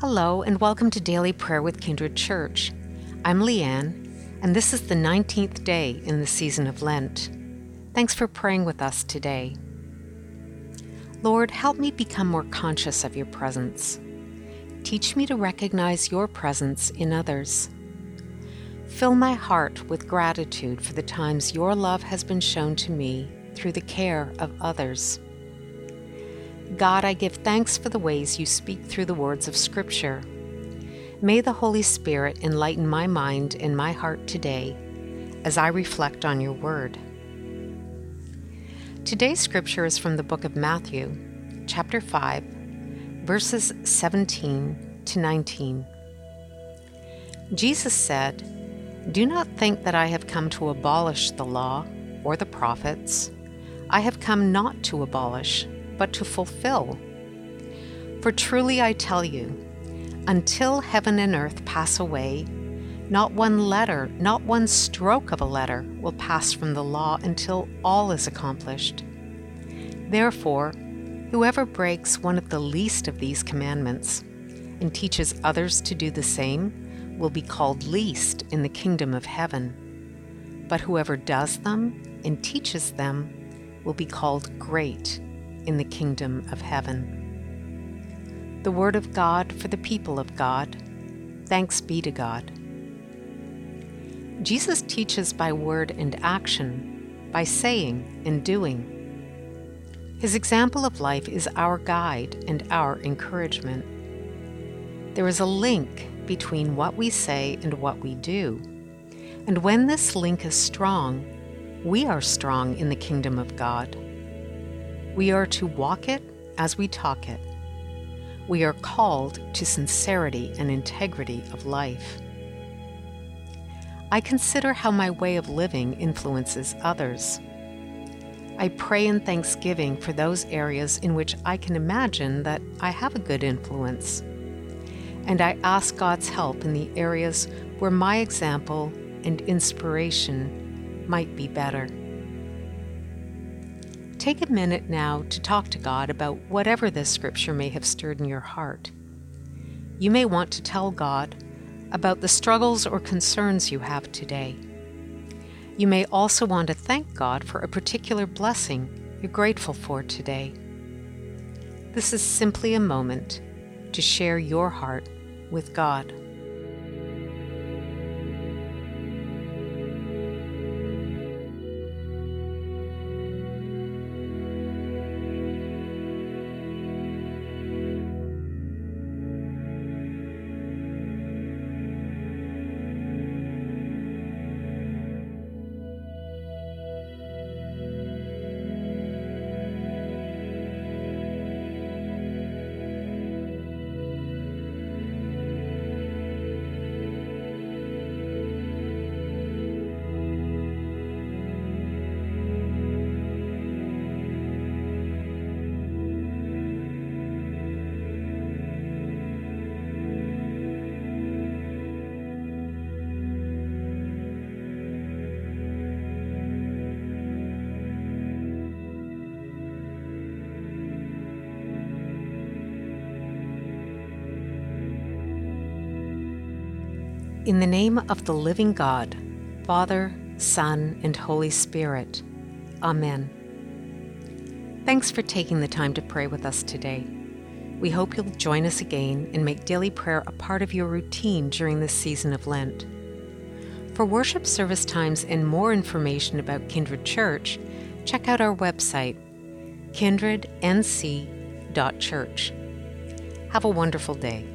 Hello, and welcome to Daily Prayer with Kindred Church. I'm Leanne, and this is the 19th day in the season of Lent. Thanks for praying with us today. Lord, help me become more conscious of your presence. Teach me to recognize your presence in others. Fill my heart with gratitude for the times your love has been shown to me through the care of others. God, I give thanks for the ways you speak through the words of Scripture. May the Holy Spirit enlighten my mind and my heart today as I reflect on your word. Today's scripture is from the book of Matthew, chapter 5, verses 17 to 19. Jesus said, Do not think that I have come to abolish the law or the prophets. I have come not to abolish, but to fulfill. For truly I tell you, until heaven and earth pass away, not one letter, not one stroke of a letter will pass from the law until all is accomplished. Therefore, whoever breaks one of the least of these commandments and teaches others to do the same will be called least in the kingdom of heaven. But whoever does them and teaches them will be called great in the kingdom of heaven. The Word of God for the people of God. Thanks be to God. Jesus teaches by word and action, by saying and doing. His example of life is our guide and our encouragement. There is a link between what we say and what we do. And when this link is strong, we are strong in the kingdom of God. We are to walk it as we talk it. We are called to sincerity and integrity of life. I consider how my way of living influences others. I pray in thanksgiving for those areas in which I can imagine that I have a good influence. And I ask God's help in the areas where my example and inspiration might be better. Take a minute now to talk to God about whatever this scripture may have stirred in your heart. You may want to tell God about the struggles or concerns you have today. You may also want to thank God for a particular blessing you're grateful for today. This is simply a moment to share your heart with God. In the name of the living God, Father, Son, and Holy Spirit. Amen. Thanks for taking the time to pray with us today. We hope you'll join us again and make daily prayer a part of your routine during this season of Lent. For worship service times and more information about Kindred Church, check out our website, kindrednc.church. Have a wonderful day.